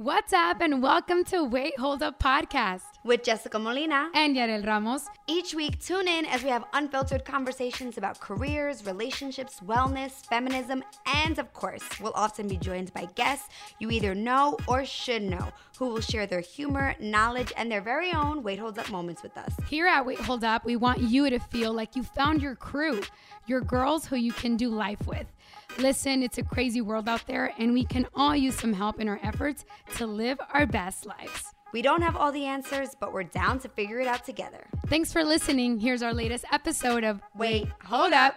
What's up, and welcome to Wait Hold Up podcast with Jessica Molina and Yarel Ramos. Each week, tune in as we have unfiltered conversations about careers, relationships, wellness, feminism, and of course, we'll often be joined by guests you either know or should know who will share their humor, knowledge, and their very own Wait Hold Up moments with us. Here at Wait Hold Up, we want you to feel like you found your crew, your girls who you can do life with. Listen, it's a crazy world out there, and we can all use some help in our efforts to live our best lives. We don't have all the answers, but we're down to figure it out together. Thanks for listening. Here's our latest episode of Wait, Hold Up.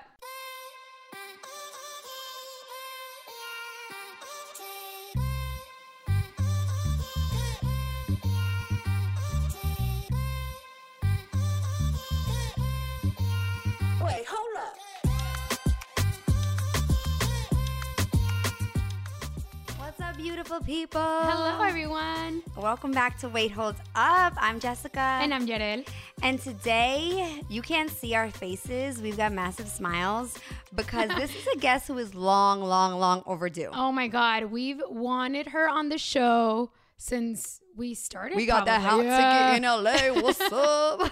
Beautiful people. Hello, everyone. Welcome back to Wait Hold Up. I'm Jessica. And I'm Yarel. And today, you can't see our faces. We've got massive smiles because this is a guest who is long, long, long overdue. Oh my God. We've wanted her on the show since we started. We got probably. that hot yeah. ticket in LA. What's up?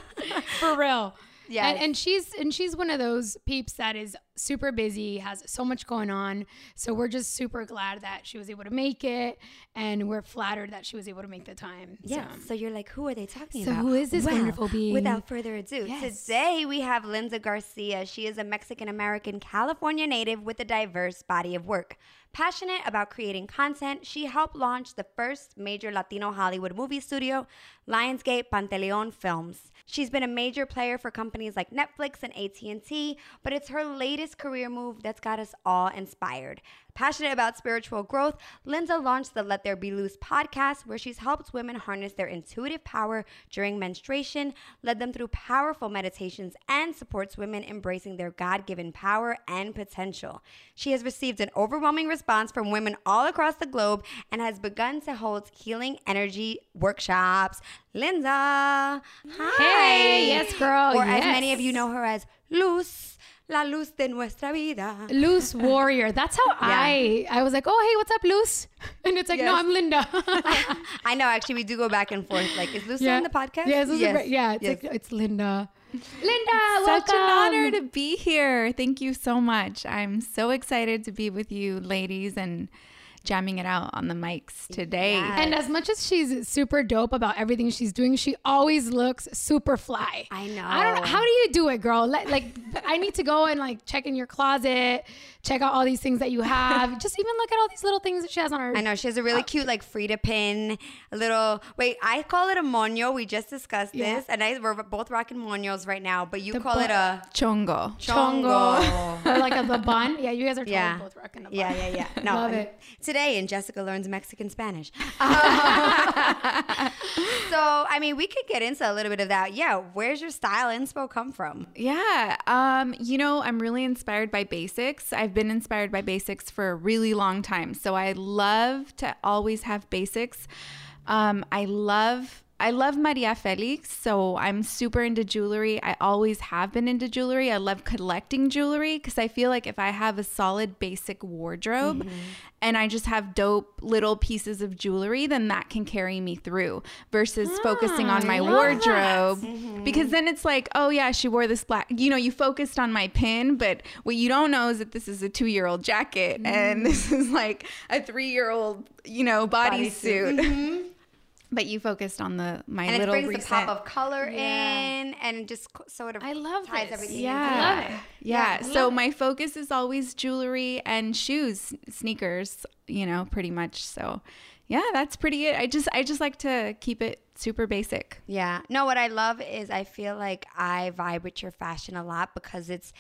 For real. Yeah. And, and, she's and she's one of those peeps that is super busy, has so much going on. So we're just super glad that she was able to make it and we're flattered that she was able to make the time. Yeah. So, so you're like, who are they talking so about? So who is this well, wonderful being? Without further ado, yes. today we have Linda Garcia. She is a Mexican American California native with a diverse body of work. Passionate about creating content, she helped launch the first major Latino Hollywood movie studio, Lionsgate Pantelion Films. She's been a major player for companies like Netflix and AT&T, but it's her latest career move that's got us all inspired. Passionate about spiritual growth, Linda launched the Let There Be Luz podcast, where she's helped women harness their intuitive power during menstruation, led them through powerful meditations, and supports women embracing their God given power and potential. She has received an overwhelming response from women all across the globe and has begun to hold healing energy workshops. Linda, hi. Hey, yes, girl. Or yes. as many of you know her as Luz la luz de nuestra vida. Luz warrior. That's how yeah. I I was like, oh hey, what's up, Luz? And it's like, yes. no, I'm Linda. I know. Actually, we do go back and forth. Like, is Luz yeah. on the podcast? Yeah, yes. yeah. It's yes. like it's Linda. Linda, such an honor to be here. Thank you so much. I'm so excited to be with you, ladies, and jamming it out on the mics today. Yes. And as much as she's super dope about everything she's doing, she always looks super fly. I know. I don't know. How do you do it, girl? Like, I need to go and like check in your closet, check out all these things that you have. Just even look at all these little things that she has on her. I know. She has a really oh. cute like Frida pin, a little, wait, I call it a moño. We just discussed yeah. this. And I, we're both rocking moños right now, but you the call bu- it a chongo. Chongo. chongo. or like a, the bun. Yeah, you guys are totally yeah. both rocking the bun. Yeah, yeah, yeah. No, Love it today, and Jessica learns Mexican Spanish. so, I mean, we could get into a little bit of that. Yeah, where's your style inspo come from? Yeah, um, you know, I'm really inspired by basics. I've been inspired by basics for a really long time. So I love to always have basics. Um, I love I love Maria Felix, so I'm super into jewelry. I always have been into jewelry. I love collecting jewelry because I feel like if I have a solid basic wardrobe mm-hmm. and I just have dope little pieces of jewelry, then that can carry me through versus ah, focusing on my wardrobe. Mm-hmm. Because then it's like, oh yeah, she wore this black, you know, you focused on my pin, but what you don't know is that this is a two year old jacket mm-hmm. and this is like a three year old, you know, bodysuit. Body mm-hmm but you focused on the my and little it brings the pop of color yeah. in and just sort of I love ties this. everything yeah. in. Yeah. yeah. So my focus is always jewelry and shoes, sneakers, you know, pretty much. So yeah, that's pretty it. I just I just like to keep it super basic. Yeah. No, what I love is I feel like I vibe with your fashion a lot because it's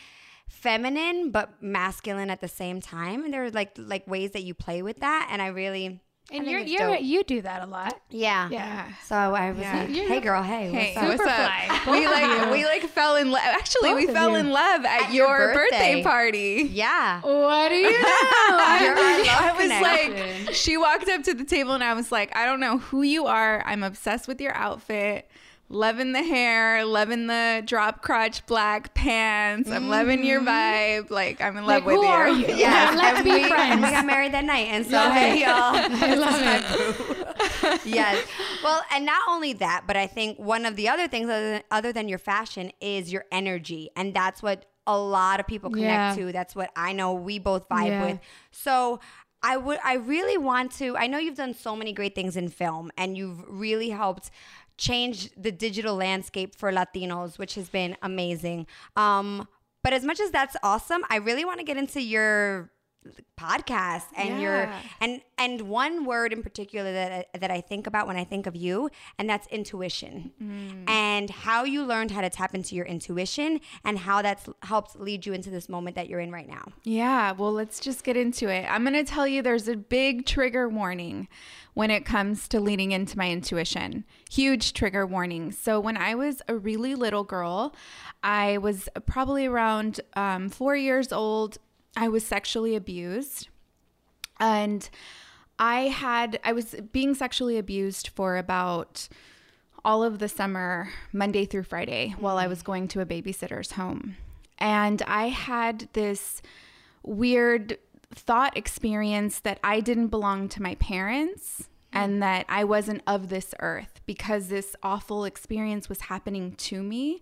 feminine but masculine at the same time and there are like like ways that you play with that and I really and you're, you're you do that a lot. Yeah. Yeah. So I was yeah. like, hey girl, hey, hey what's up? What's up? we like we like fell in love. Actually, Both we fell in love at, at your, your birthday. birthday. party. Yeah. What do you know? I was like, she walked up to the table and I was like, I don't know who you are. I'm obsessed with your outfit loving the hair, loving the drop crotch black pants. I'm loving your mm-hmm. vibe. Like I'm in love like, with who you. Are you? Yeah, let's be we, friends. we got married that night, and so hey, y'all, I love it. yes. Well, and not only that, but I think one of the other things other than, other than your fashion is your energy. And that's what a lot of people connect yeah. to. That's what I know we both vibe yeah. with. So I would I really want to I know you've done so many great things in film and you've really helped change the digital landscape for Latinos, which has been amazing. Um, but as much as that's awesome, I really want to get into your podcast and yeah. your and and one word in particular that that I think about when I think of you and that's intuition mm. and how you learned how to tap into your intuition and how that's helped lead you into this moment that you're in right now. Yeah, well, let's just get into it. I'm going to tell you there's a big trigger warning when it comes to leading into my intuition. Huge trigger warning. So when I was a really little girl, I was probably around um, 4 years old I was sexually abused. And I had, I was being sexually abused for about all of the summer, Monday through Friday, while I was mm. going to a babysitter's home. And I had this weird thought experience that I didn't belong to my parents and mm. that I wasn't of this earth because this awful experience was happening to me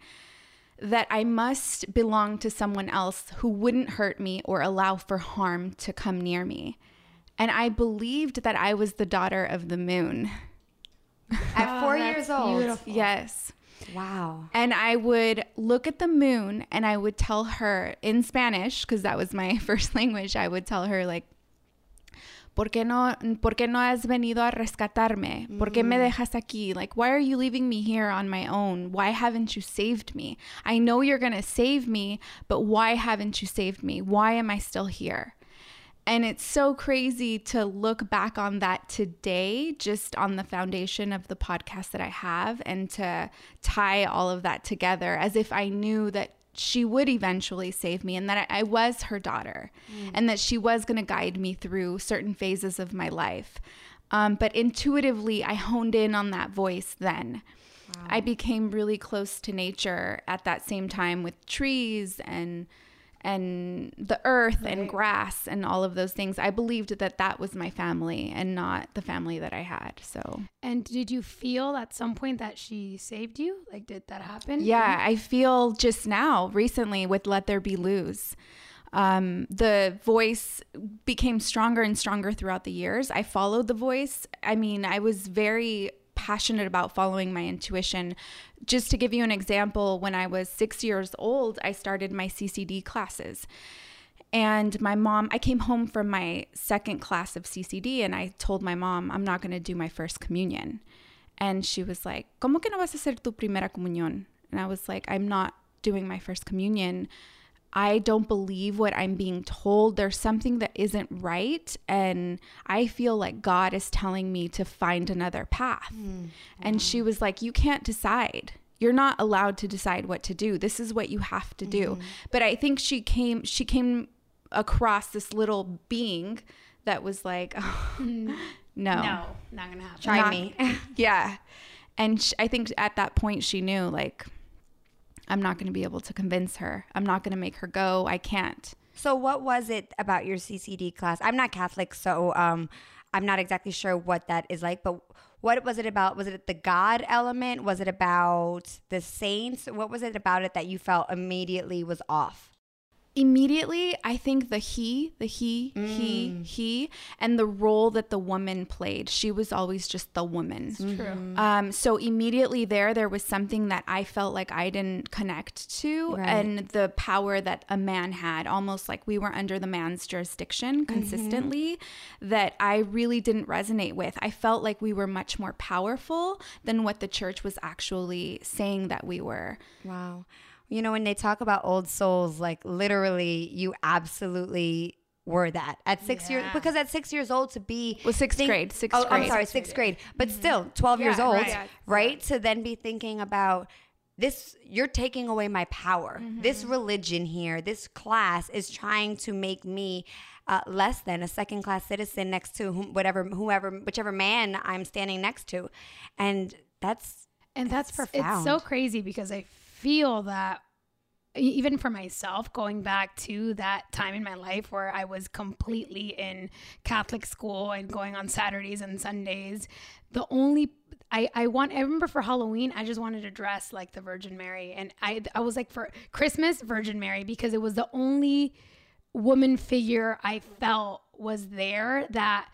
that I must belong to someone else who wouldn't hurt me or allow for harm to come near me. And I believed that I was the daughter of the moon. At four oh, years old. Beautiful. Yes. Wow. And I would look at the moon and I would tell her in Spanish, because that was my first language, I would tell her, like, ¿por qué no, por qué no has venido a rescatarme? ¿Por qué me mm. dejas aquí? Like, why are you leaving me here on my own? Why haven't you saved me? I know you're going to save me, but why haven't you saved me? Why am I still here? And it's so crazy to look back on that today, just on the foundation of the podcast that I have, and to tie all of that together as if I knew that she would eventually save me and that I, I was her daughter mm. and that she was going to guide me through certain phases of my life. Um, but intuitively, I honed in on that voice then. Wow. I became really close to nature at that same time with trees and and the earth right. and grass and all of those things. I believed that that was my family and not the family that I had. So, and did you feel at some point that she saved you? Like, did that happen? Yeah, I feel just now, recently, with Let There Be Luz. Um, the voice became stronger and stronger throughout the years. I followed the voice. I mean, I was very passionate about following my intuition. Just to give you an example, when I was six years old, I started my CCD classes. And my mom, I came home from my second class of CCD and I told my mom, I'm not going to do my first communion. And she was like, ¿Cómo que no vas a hacer tu primera comunión? And I was like, I'm not doing my first communion I don't believe what I'm being told. There's something that isn't right. And I feel like God is telling me to find another path. Mm. And she was like, You can't decide. You're not allowed to decide what to do. This is what you have to do. Mm-hmm. But I think she came she came across this little being that was like, oh, no. No, not gonna happen. Try not, me. yeah. And she, I think at that point she knew like I'm not going to be able to convince her. I'm not going to make her go. I can't. So, what was it about your CCD class? I'm not Catholic, so um, I'm not exactly sure what that is like, but what was it about? Was it the God element? Was it about the saints? What was it about it that you felt immediately was off? Immediately i think the he the he mm. he he and the role that the woman played she was always just the woman true um, so immediately there there was something that i felt like i didn't connect to right. and the power that a man had almost like we were under the man's jurisdiction mm-hmm. consistently mm-hmm. that i really didn't resonate with i felt like we were much more powerful than what the church was actually saying that we were wow you know, when they talk about old souls, like literally, you absolutely were that at six yeah. years because at six years old to be well sixth think, grade sixth oh, grade I'm sorry sixth grade but mm-hmm. still 12 yeah, years old right, right? to then be thinking about this you're taking away my power mm-hmm. this religion here this class is trying to make me uh, less than a second class citizen next to whom, whatever whoever whichever man I'm standing next to and that's and that's, that's profound it's so crazy because I feel that even for myself, going back to that time in my life where I was completely in Catholic school and going on Saturdays and Sundays, the only I, I want I remember for Halloween I just wanted to dress like the Virgin Mary. And I I was like for Christmas Virgin Mary because it was the only woman figure I felt was there that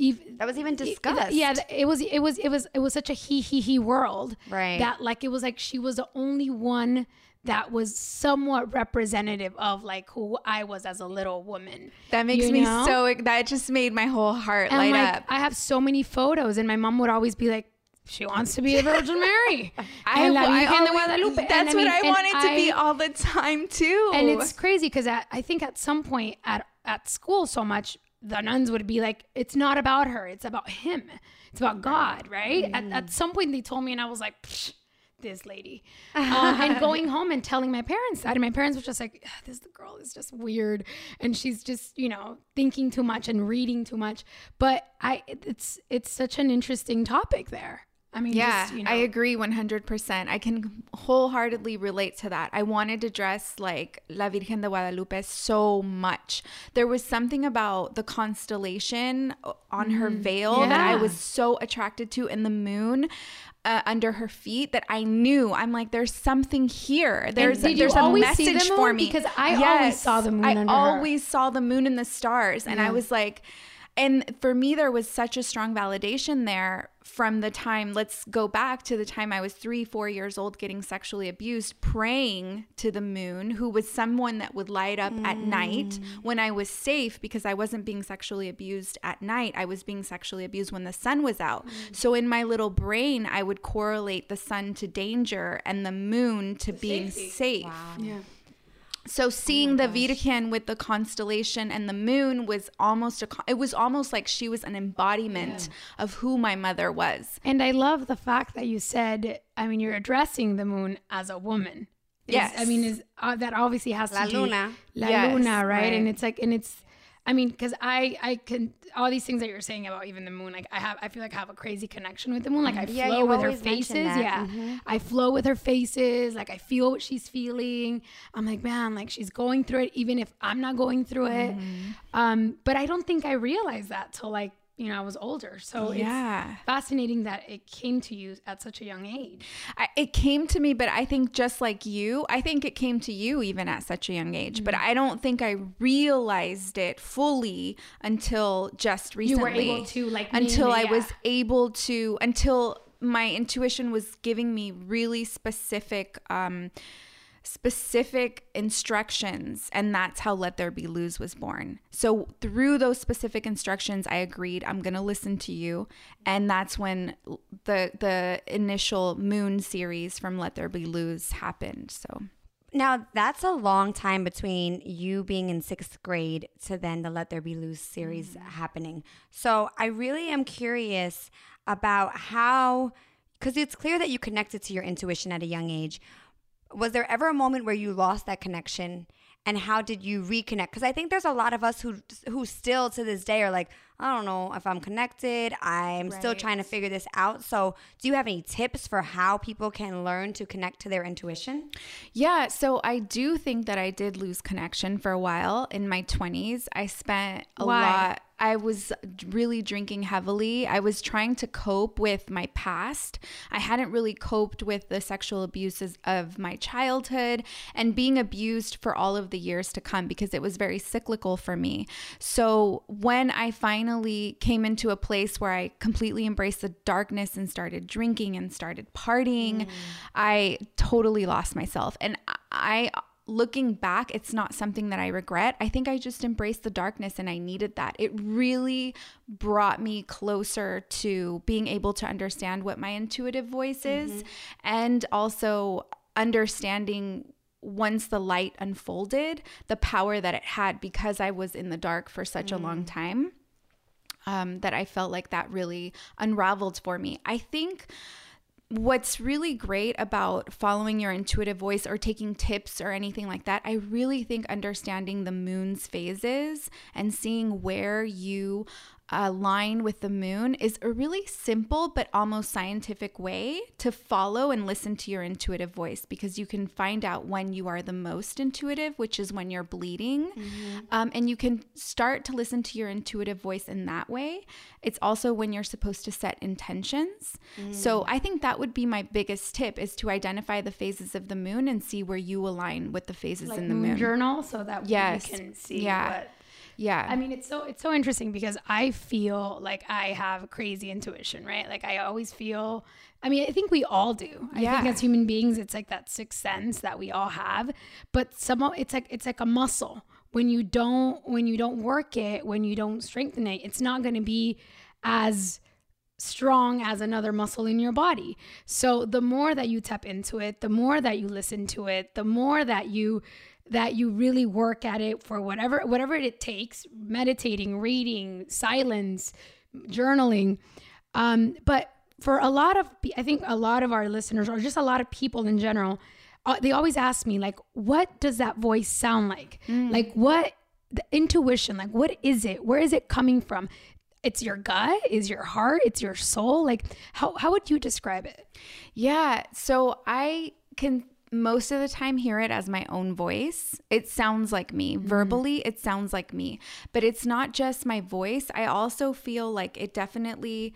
even that was even discussed. Yeah, it was it was it was it was such a he he he world. Right. That like it was like she was the only one that was somewhat representative of like who I was as a little woman. That makes me know? so that just made my whole heart and light like, up. I have so many photos and my mom would always be like she wants to be a Virgin Mary. I, and I, I always, Guadalupe. That's and, I mean, what I wanted I, to be all the time too. And it's crazy because I think at some point at at school so much the nuns would be like, it's not about her, it's about him, it's about God, right? Mm. At, at mm. some point, they told me, and I was like, this lady. Uh, and going home and telling my parents that. And my parents were just like, this girl is just weird. And she's just, you know, thinking too much and reading too much. But I, it's, it's such an interesting topic there. I mean, yeah, just, you know. I agree 100%. I can wholeheartedly relate to that. I wanted to dress like La Virgen de Guadalupe so much. There was something about the constellation on her mm-hmm. veil yeah. that I was so attracted to in the moon. Uh, under her feet that I knew I'm like there's something here there's there's a message for me because I yes, always saw the moon I always her. saw the moon and the stars and yeah. I was like and for me there was such a strong validation there from the time let's go back to the time i was three four years old getting sexually abused praying to the moon who was someone that would light up mm. at night when i was safe because i wasn't being sexually abused at night i was being sexually abused when the sun was out mm. so in my little brain i would correlate the sun to danger and the moon to being Safety. safe wow. yeah so oh seeing oh the Virgen with the constellation and the moon was almost a it was almost like she was an embodiment yeah. of who my mother was. And I love the fact that you said I mean you're addressing the moon as a woman. Yes. I mean is uh, that obviously has La to Luna. do La yes, Luna, right? right? And it's like and it's I mean, because I I can all these things that you're saying about even the moon, like I have I feel like I have a crazy connection with the moon. Like I yeah, flow with her faces. Yeah, mm-hmm. I flow with her faces. Like I feel what she's feeling. I'm like, man, like she's going through it, even if I'm not going through it. Mm-hmm. Um, but I don't think I realized that till like you know, I was older. So yeah. it's fascinating that it came to you at such a young age. I, it came to me, but I think just like you, I think it came to you even at such a young age. Mm-hmm. But I don't think I realized it fully until just recently. You were able to like until I yeah. was able to until my intuition was giving me really specific um specific instructions and that's how Let There Be Luz was born. So through those specific instructions i agreed i'm going to listen to you. And that's when the the initial moon series from Let There Be Luz happened so. Now that's a long time between you being in sixth grade to then the Let There Be Luz series mm-hmm. happening. So i really am curious about how because it's clear that you connected to your intuition at a young age was there ever a moment where you lost that connection? And how did you reconnect? Because i think there's a lot of us who who still to this day are like i don't know if i'm connected. I'm right. still trying to figure this out. So do you have any tips for how people can learn to connect to their intuition? Yeah so i do think that i did lose connection for a while in my 20s i spent a Why? lot I was really drinking heavily. I was trying to cope with my past. I hadn't really coped with the sexual abuses of my childhood and being abused for all of the years to come because it was very cyclical for me. So when I finally came into a place where I completely embraced the darkness and started drinking and started partying, mm. I totally lost myself. And I looking back, it's not something that I regret. I think I just embraced the darkness and I needed that. It really brought me closer to being able to understand what my intuitive voice is mm-hmm. and also understanding once the light unfolded, the power that it had because I was in the dark for such mm. a long mm. time. Um, that I felt like that really unraveled for me. I think what's really great about following your intuitive voice or taking tips or anything like that, I really think understanding the moon's phases and seeing where you align with the moon is a really simple but almost scientific way to follow and listen to your intuitive voice because you can find out when you are the most intuitive, which is when you're bleeding. Mm-hmm. Um, and you can start to listen to your intuitive voice in that way. It's also when you're supposed to set intentions. Mm. So I think that would be my biggest tip is to identify the phases of the moon and see where you align with the phases like in the moon. journal so that yes. we can see yeah. what yeah. I mean, it's so it's so interesting because I feel like I have crazy intuition, right? Like I always feel I mean, I think we all do. I yeah. think as human beings, it's like that sixth sense that we all have. But somehow it's like it's like a muscle. When you don't when you don't work it, when you don't strengthen it, it's not gonna be as strong as another muscle in your body. So the more that you tap into it, the more that you listen to it, the more that you that you really work at it for whatever whatever it takes meditating reading silence journaling. Um, but for a lot of i think a lot of our listeners or just a lot of people in general uh, they always ask me like what does that voice sound like? Mm. like what the intuition like what is it? Where is it coming from? It's your gut? Is your heart? It's your soul? Like how, how would you describe it? Yeah so i can most of the time hear it as my own voice. It sounds like me. Mm-hmm. Verbally, it sounds like me. But it's not just my voice. I also feel like it definitely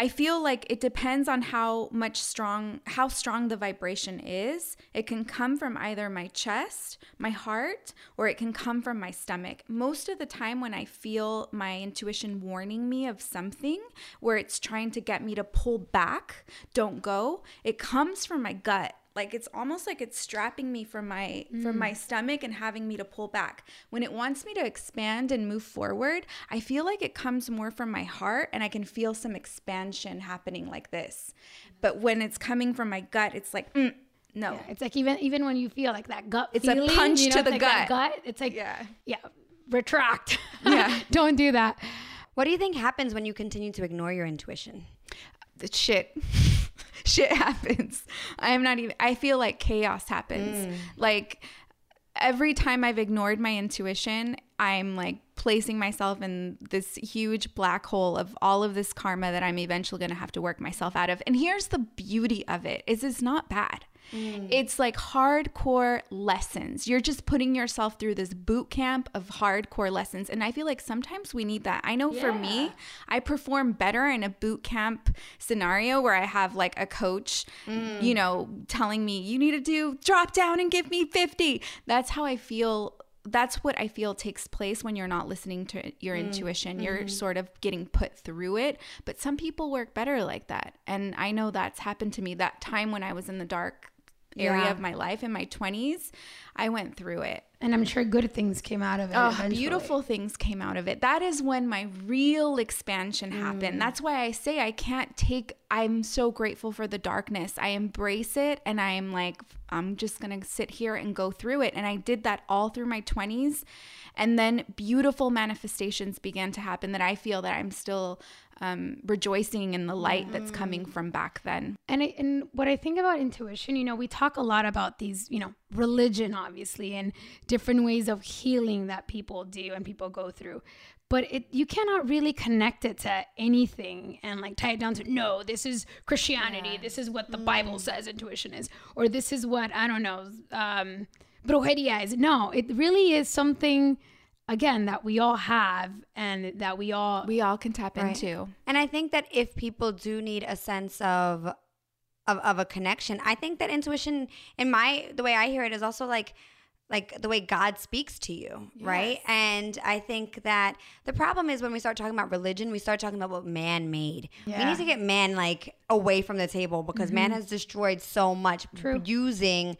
I feel like it depends on how much strong how strong the vibration is. It can come from either my chest, my heart, or it can come from my stomach. Most of the time when I feel my intuition warning me of something where it's trying to get me to pull back, don't go, it comes from my gut like it's almost like it's strapping me from my mm. from my stomach and having me to pull back. When it wants me to expand and move forward i feel like it comes more from my heart and i can feel some expansion happening like this. But when it's coming from my gut it's like mm, no. Yeah, it's like even even when you feel like that gut it's feeling, a punch you know, to the like gut. gut it's like yeah. yeah retract. Yeah. Don't do that. What do you think happens when you continue to ignore your intuition? The shit shit happens. I am not even I feel like chaos happens. Mm. Like every time I've ignored my intuition, I'm like placing myself in this huge black hole of all of this karma that I'm eventually going to have to work myself out of. And here's the beauty of it is it's not bad. Mm. It's like hardcore lessons. You're just putting yourself through this boot camp of hardcore lessons. And I feel like sometimes we need that. I know yeah. for me, I perform better in a boot camp scenario where I have like a coach, mm. you know, telling me, you need to do drop down and give me 50. That's how I feel that's what I feel takes place when you're not listening to your mm. intuition. Mm-hmm. You're sort of getting put through it. But some people work better like that. And I know that's happened to me that time when I was in the dark area yeah. of my life in my 20s, I went through it. And I'm sure good things came out of it. Oh, beautiful things came out of it. That is when my real expansion happened. Mm. That's why I say I can't take, I'm so grateful for the darkness. I embrace it and I'm like, I'm just going to sit here and go through it. And I did that all through my 20s. And then beautiful manifestations began to happen that I feel that I'm still um, rejoicing in the light mm-hmm. that's coming from back then. And I, and what I think about intuition, you know, we talk a lot about these, you know, religion obviously and different ways of healing that people do and people go through. But it you cannot really connect it to anything and like tie it down to no, this is Christianity, yeah. this is what the mm. Bible says intuition is, or this is what I don't know, um, brujeria is. No, it really is something again that we all have and that we all we all can tap right. into. And I think that if people do need a sense of of, of a connection, I think that intuition in my the way I hear it is also like like the way God speaks to you, yes. right? And I think that the problem is when we start talking about religion, we start talking about what man made. Yeah. We need to get man like away from the table because mm-hmm. man has destroyed so much True. using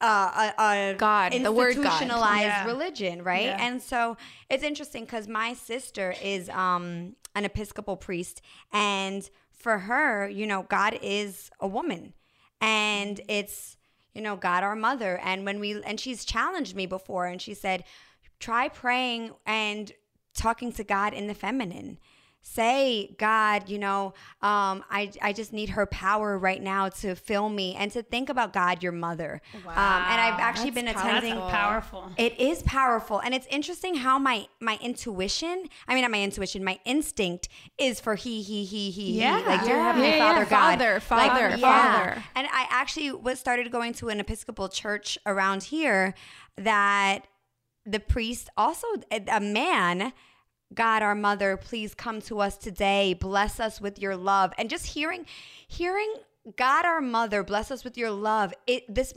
uh, a, a God, the word institutionalized yeah. religion, right? Yeah. And so it's interesting because my sister is um, an Episcopal priest, and for her, you know, God is a woman, and it's you know God our mother. And when we and she's challenged me before, and she said, try praying and talking to God in the feminine. Say, God, you know, um, I, I just need her power right now to fill me and to think about God, your mother. Wow. Um, and I've actually been attending. That's powerful. It is powerful. And it's interesting how my, my intuition, I mean, not my intuition, my instinct is for he, he, he, he, yeah. he. Like yeah. your Heavenly yeah, Father, yeah. God. Father, Father, like, Father. And I actually was started going to an Episcopal church around here that the priest also, a man, God our mother, please come to us today. Bless us with your love. And just hearing hearing God our mother, bless us with your love. It this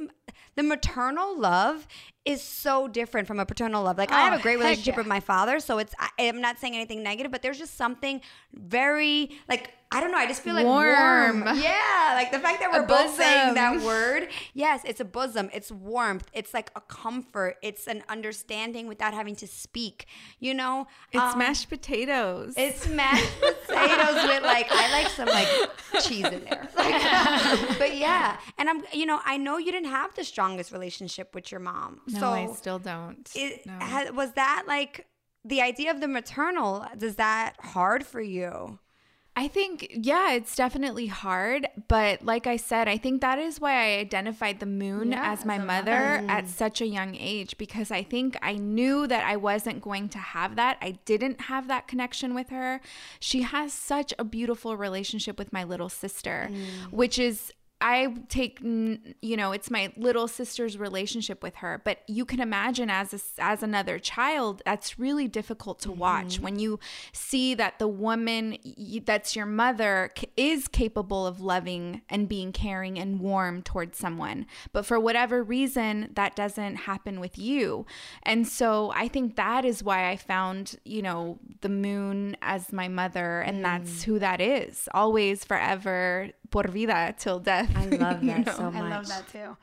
the maternal love is so different from a paternal love. Like oh, I have a oh, great relationship yeah. with my father, so it's I, am not saying anything negative, but there's just something very like I don't know. I just feel like warm. warm. Yeah, like the fact that we're both saying that word. Yes, it's a bosom. It's warmth. It's like a comfort. It's an understanding without having to speak. You know, it's um, mashed potatoes. It's mashed potatoes with like I like some like cheese in there. Like, but yeah, and I'm you know I know you didn't have the strongest relationship with your mom. No, so I still don't. It, no. was that like the idea of the maternal? Is that hard for you? I think, yeah, it's definitely hard. But like I said, I think that is why I identified the moon yeah, as my mother mother. at such a young age because I think I knew that I wasn't going to have that. I didn't have that connection with her. She has such a beautiful relationship with my little sister, mm. which is I take, you know, it's my little sister's relationship with her. But you can imagine as a, as another child, that's really difficult to watch mm-hmm. when you see that the woman that's your mother is capable of loving and being caring and warm towards someone. But for whatever reason, that doesn't happen with you. And so I think that is why I found, you know, the moon as my mother, and mm. that's who that is. Always, forever, por vida till death. I love that you know? so much. I love that too.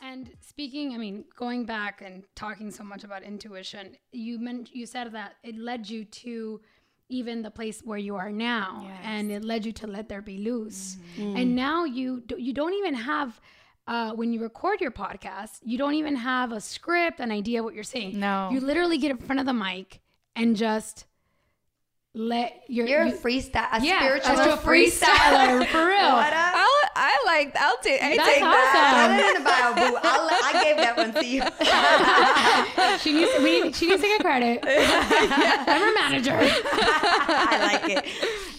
And speaking, I mean, going back and talking so much about intuition, you meant you said that it led you to even the place where you are now, yes. and it led you to Let There Be Luz. Mm-hmm. And now you do, you don't even have uh, when you record your podcast, you don't even have a script, an idea of what you're saying. No. You literally get in front of the mic and just let your you're you, a freestyle a yeah, spiritual a freestyler for real. What up? I'll, I like I'll take I That's take awesome. that. Put it in the bio, boo. I'll, I gave that one to you. she needs we, she needs to get credit. I'm her manager. I like it.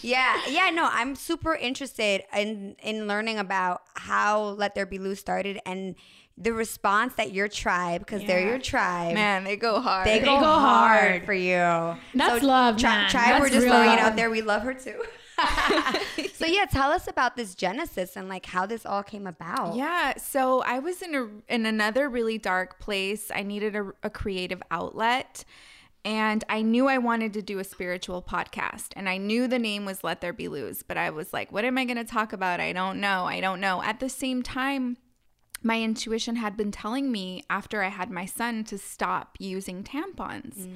Yeah, yeah. No, I'm super interested in in learning about how Let There Be Luz started and the response that your tribe, because yeah. they're your tribe, man, they go hard. They, they go, go hard. hard for you. That's so love, tri- man. Tribe, That's we're just throwing love. it out there. We love her too. So yeah, tell us about this genesis and like how this all came about. Yeah, so I was in a in another really dark place. I needed a, a creative outlet. And I knew I wanted to do a spiritual podcast. And I knew the name was Let There Be Luz, but I was like, what am I going to talk about? I don't know. I don't know. At the same time, my intuition had been telling me after I had my son to stop using tampons. Mm.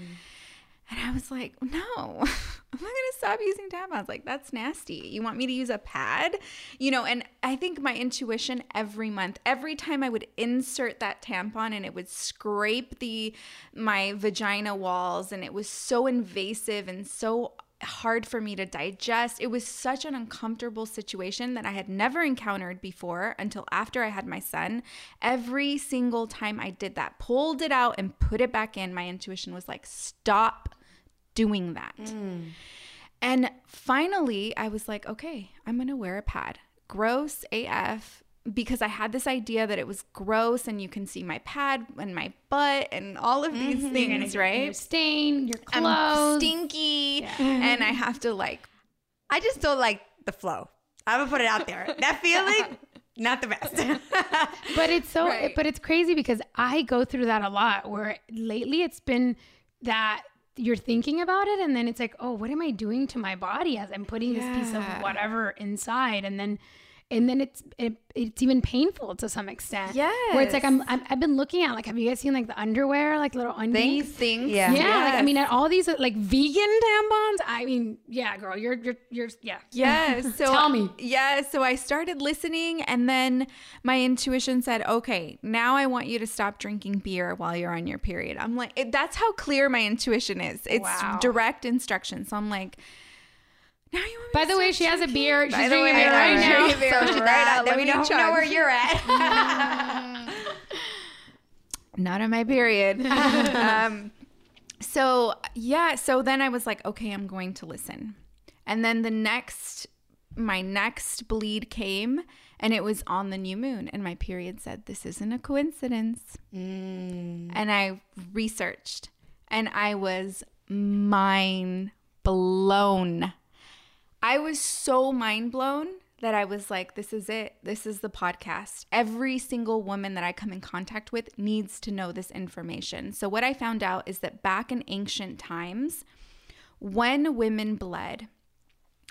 And I was like, no, I'm not going to stop using tampons. Like, that's nasty. You want me to use a pad? You know, and I think my intuition every month, every time I would insert that tampon and it would scrape the my vagina walls and it was so invasive and so hard for me to digest. It was such an uncomfortable situation that I had never encountered before until after I had my son. Every single time I did that, pulled it out and put it back in, my intuition was like, stop doing that. Mm. And finally, I was like, okay, I'm going to wear a pad. Gross AF because I had this idea that it was gross and you can see my pad and my butt and all of these mm-hmm. things, right? Your stain, your clothes. I'm stinky. Yeah. And I have to like. I just don't like the flow. I'm going to put it out there. That feeling. Not the best. but it's so, right. but it's crazy because I go through that a lot where lately it's been that you're thinking about it and then it's like, oh, what am I doing to my body as I'm putting yeah. this piece of whatever inside? And then and then it's it, it's even painful to some extent. Yeah, where it's like I'm, i have been looking at like have you guys seen like the underwear like little undies things? Yeah, yeah. Yes. Like, I mean at all these like vegan tampons. I mean yeah, girl, you're you're you're yeah. Yeah. So tell me. Yeah. So I started listening, and then my intuition said, okay, now I want you to stop drinking beer while you're on your period. I'm like, it, that's how clear my intuition is. It's wow. direct instruction. So I'm like now you want By the way, she has a beer. She's drinking a beer right now. Beer so right Let me know, know where you're at. Not on my period. um, so yeah, so then I was like, okay, I'm going to listen. And then the next, my next bleed came, and it was on the new moon, and my period said, "This isn't a coincidence." Mm. And I researched, and I was mind blown I was so mind blown that I was like, this is it. This is the podcast. Every single woman that I come in contact with needs to know this information. So, what I found out is that back in ancient times, when women bled,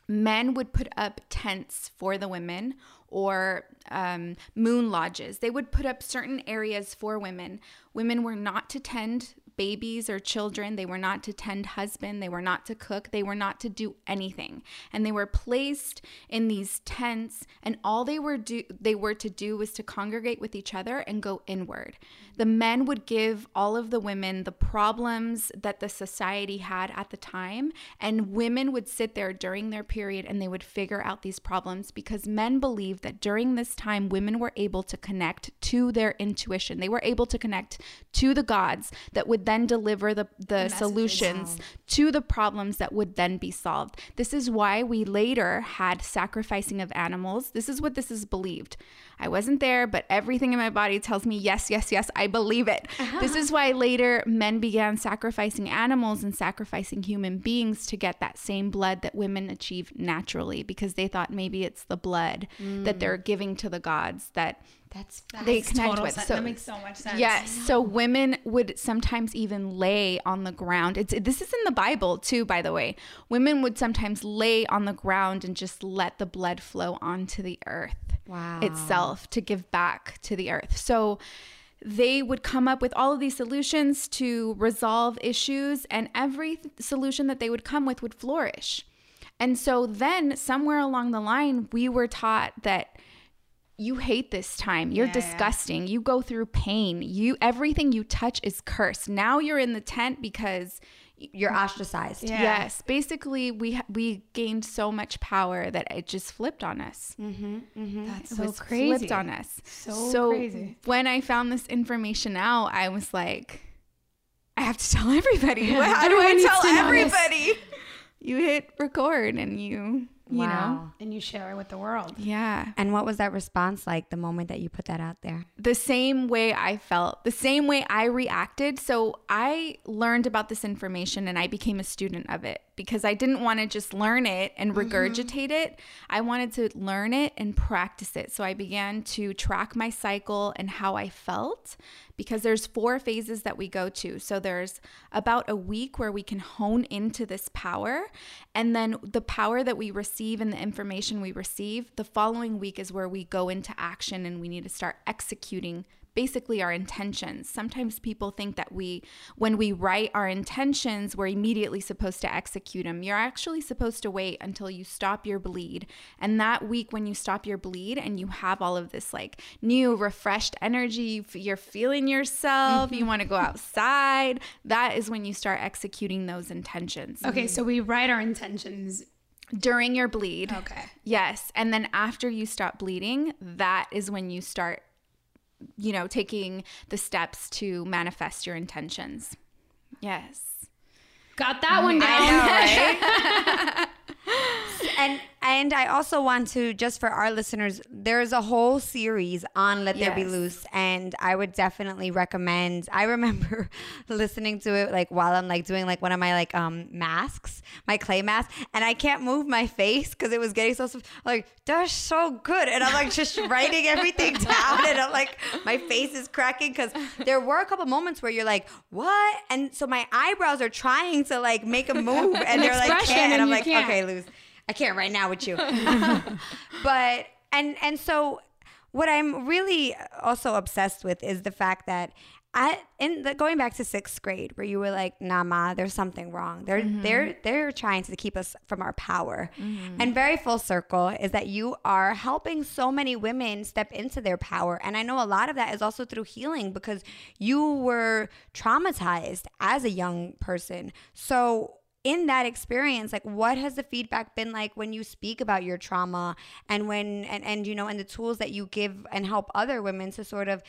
men would put up tents for the women or um, moon lodges. They would put up certain areas for women. Women were not to tend babies or children. They were not to tend husband. They were not to cook. They were not to do anything. And they were placed in these tents and all they were do they were to do was to congregate with each other and go inward. The men would give all of the women the problems that the society had at the time and women would sit there during their period and they would figure out these problems because men believed that during this time women were able to connect to their intuition. They were able to connect to the gods that would then deliver the, the, the solutions to the problems that would then be solved. This is why we later had sacrificing of animals. This is what this is believed. I wasn't there, but everything in my body tells me yes, yes, yes, I believe it. Uh-huh. This is why later men began sacrificing animals and sacrificing human beings to get that same blood that women achieve naturally because they thought maybe it's the blood mm. that they're giving to the gods that that's, that's they connect with. Sense. So that makes so much sense. Yes. So women would sometimes even lay on the ground. It's this is in the Bible too, by the way. Women would sometimes lay on the ground and just let the blood flow onto the earth wow. itself to give back to the earth. So they would come up with all of these solutions to resolve issues, and every solution that they would come with would flourish. And so then, somewhere along the line, we were taught that you hate this time. You're yeah, disgusting. Yeah. You go through pain. You everything you touch is cursed. Now you're in the tent because you're ostracized. Yeah. Yes, basically we we gained so much power that it just flipped on us. Mm-hmm, mm-hmm. That's so crazy. Flipped on us. So, so crazy. When I found this information out, I was like, I have to tell everybody. How do I tell everybody? You hit record and you you wow. know and you share it with the world. Yeah. And what was that response like the moment that you put that out there? The same way i felt the same way i reacted. So i learned about this information and i became a student of it because I didn't want to just learn it and mm-hmm. regurgitate mm-hmm. it. I wanted to learn it and practice it. So I began to track my cycle and how I felt because there's four phases that we go to. So there's about a week where we can hone into this power and then the power that we receive and the information we receive, the following week is where we go into action and we need to start executing basically our intentions. Sometimes people think that we, when we write our intentions, we're immediately supposed to execute them. You're actually supposed to wait until you stop your bleed. And that week, when you stop your bleed and you have all of this like new, refreshed energy, you're feeling yourself, you mm-hmm. want to go outside, that is when you start executing those intentions. Okay, so we write our intentions during your bleed. Okay. Yes. And then after you stop bleeding, that is when you start you know, taking the steps to manifest your intentions. Yes. Got that one down. Know, right? and and I also want to just for our listeners, there's a whole series on Let yes. There Be Luz, and I would definitely recommend. I remember listening to it like while I'm like doing like one of my like um masks, my clay mask, and I can't move my face because it was getting so like they're so good, and I'm like just writing everything down, and I'm like my face is cracking because there were a couple moments where you're like what, and so my eyebrows are trying to like make a move, and they're like can't, and I'm like can't. okay, Luz I can't right now with you. but and and so what I'm really also obsessed with is the fact that I in the going back to sixth grade where you were like, nah ma, there's something wrong. They're mm-hmm. they're they're trying to keep us from our power. Mm-hmm. And very full circle is that you are helping so many women step into their power. And I know a lot of that is also through healing because you were traumatized as a young person. So in that experience like what has the feedback been like when you speak about your trauma and when and, and you know and the tools that you give and help other women to sort of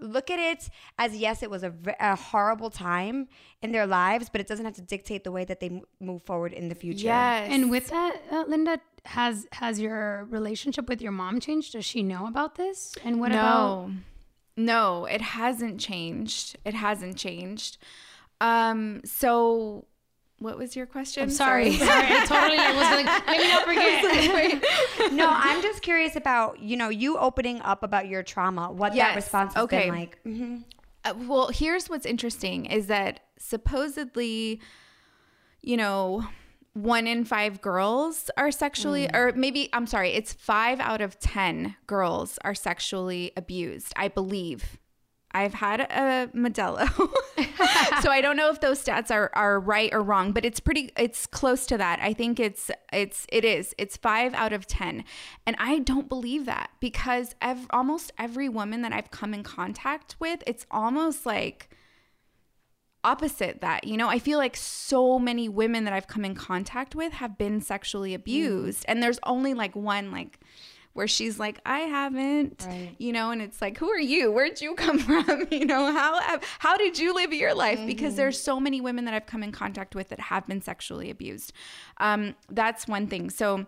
look at it as yes it was a, a horrible time in their lives but it doesn't have to dictate the way that they move forward in the future. Yes. And with that uh, linda has has your relationship with your mom changed? Does she know about this? And what no. about no it hasn't changed. It hasn't changed. Um so what was your question? I'm sorry. Sorry, I totally was like, let me not forget. no, I'm just curious about, you know, you opening up about your trauma, what yes. that response has okay. been like. Mm-hmm. Uh, well, here's what's interesting is that supposedly, you know, one in five girls are sexually, mm. or maybe, I'm sorry, it's five out of 10 girls are sexually abused, I believe. I've had a Modelo. so I don't know if those stats are, are right or wrong, but it's pretty it's close to that. I think it's it's it is. It's 5 out of 10. And I don't believe that because ev- almost every woman that I've come in contact with, it's almost like opposite that. You know, I feel like so many women that I've come in contact with have been sexually abused mm. and there's only like one like where she's like, I haven't, right. you know, and it's like, who are you? Where'd you come from? You know, how how did you live your life? Mm-hmm. Because there's so many women that I've come in contact with that have been sexually abused. Um, that's one thing. So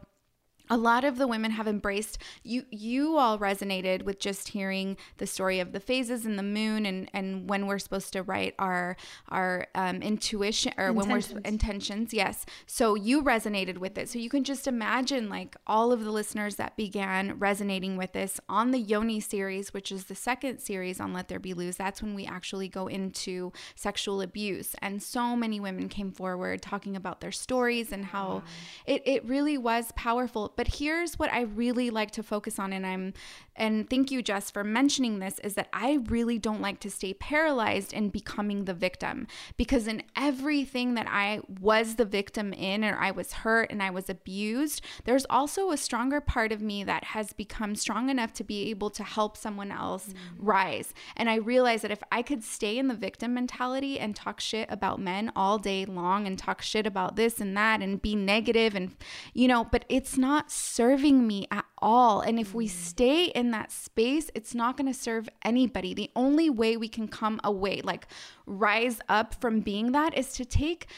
a lot of the women have embraced you you all resonated with just hearing the story of the phases and the moon and and when we're supposed to write our our um, intuition or intentions. when we're intentions. yes. So you resonated with it. So you can just imagine like all of the listeners that began resonating with this on the yoni series which is the second series on Let There Be Luz that's when we actually go into sexual abuse. And so many women came forward talking about their stories and how wow. it, it really was powerful but here's what I really like to focus on, and I'm and thank you, Jess, for mentioning this, is that I really don't like to stay paralyzed in becoming the victim because in everything that I was the victim in, or I was hurt and I was abused, there's also a stronger part of me that has become strong enough to be able to help someone else mm-hmm. rise. And I realize that if I could stay in the victim mentality and talk shit about men all day long and talk shit about this and that and be negative and, you know, but it's not serving me at all. And if we mm. stay in that space, it's not going to serve anybody. The only way we can come away, like rise up from being that, is to take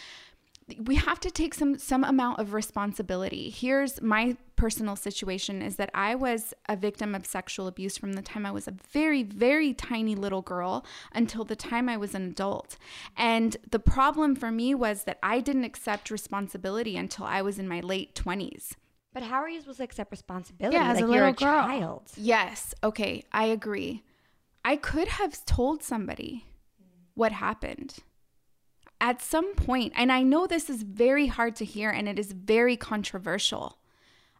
we have to take some some amount of responsibility. Here's my personal situation is that I was a victim of sexual abuse from the time I was a very very tiny little girl until the time I was an adult. And the problem for me was that I didn't accept responsibility until I was in my late 20s. But how are you supposed to accept responsibility? Yeah, as like a little a girl. child. Yes. Okay, I agree. I could have told somebody what happened at some point, and I know this is very hard to hear and it is very controversial.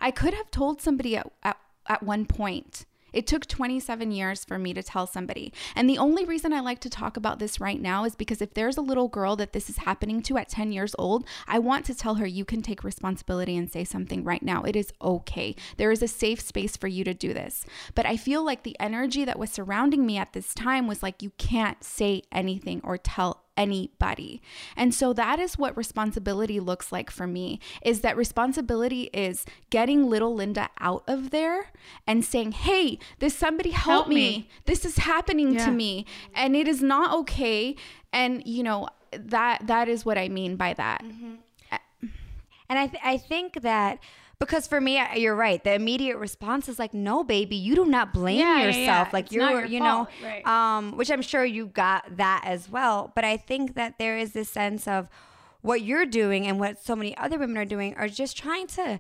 I could have told somebody at, at, at one point it took 27 years for me to tell somebody. And the only reason I like to talk about this right now is because if there's a little girl that this is happening to at 10 years old, I want to tell her you can take responsibility and say something right now. It is okay. There is a safe space for you to do this. But I feel like the energy that was surrounding me at this time was like, you can't say anything or tell anybody. And so that is what responsibility looks like for me is that responsibility is getting little Linda out of there and saying, "Hey, this somebody help, help me. me. This is happening yeah. to me and it is not okay." And you know, that that is what I mean by that. Mm-hmm. And I th- I think that because for me you're right the immediate response is like no baby you do not blame yeah, yourself yeah, yeah. like it's you're your you fault. know right. um which i'm sure you got that as well but i think that there is this sense of what you're doing and what so many other women are doing are just trying to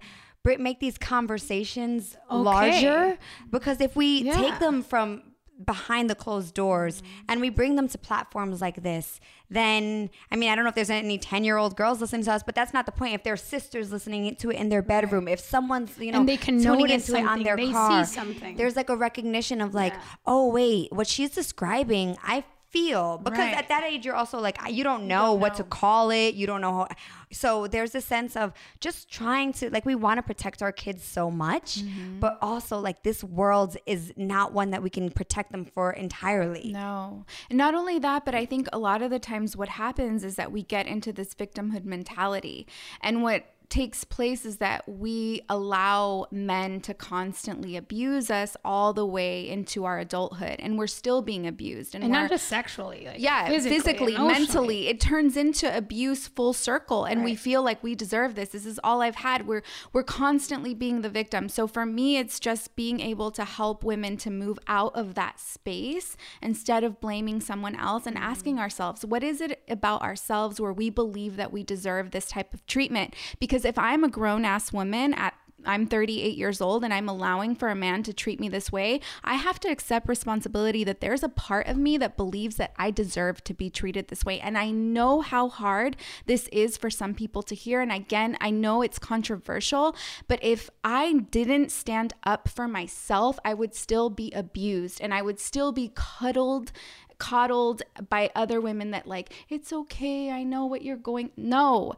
make these conversations okay. larger because if we take them from behind the closed doors mm-hmm. and we bring them to platforms like this, then I mean, I don't know if there's any 10 year old girls listening to us, but that's not the point. If their sisters listening to it in their bedroom, right. if someone's, you know, and they can tuning into it on their they car, something. there's like a recognition of like, yeah. oh, wait, what she's describing, I feel because right. at that age you're also like you don't know don't what know. to call it you don't know how so there's a sense of just trying to like we want to protect our kids so much mm-hmm. but also like this world is not one that we can protect them for entirely no and not only that but i think a lot of the times what happens is that we get into this victimhood mentality and what takes place is that we allow men to constantly abuse us all the way into our adulthood and we're still being abused and, and not just sexually like yeah physically, physically mentally. It turns into abuse full circle and right. we feel like we deserve this. This is all i've had. We're we're constantly being the victim. So for me it's just being able to help women to move out of that space instead of blaming someone else and asking mm-hmm. ourselves what is it about ourselves where we believe that we deserve this type of treatment? Because because if I'm a grown ass woman at I'm 38 years old and I'm allowing for a man to treat me this way, I have to accept responsibility that there's a part of me that believes that I deserve to be treated this way. And I know how hard this is for some people to hear. And again, I know it's controversial, but if I didn't stand up for myself, I would still be abused and I would still be cuddled coddled by other women that like it's okay i know what you're going no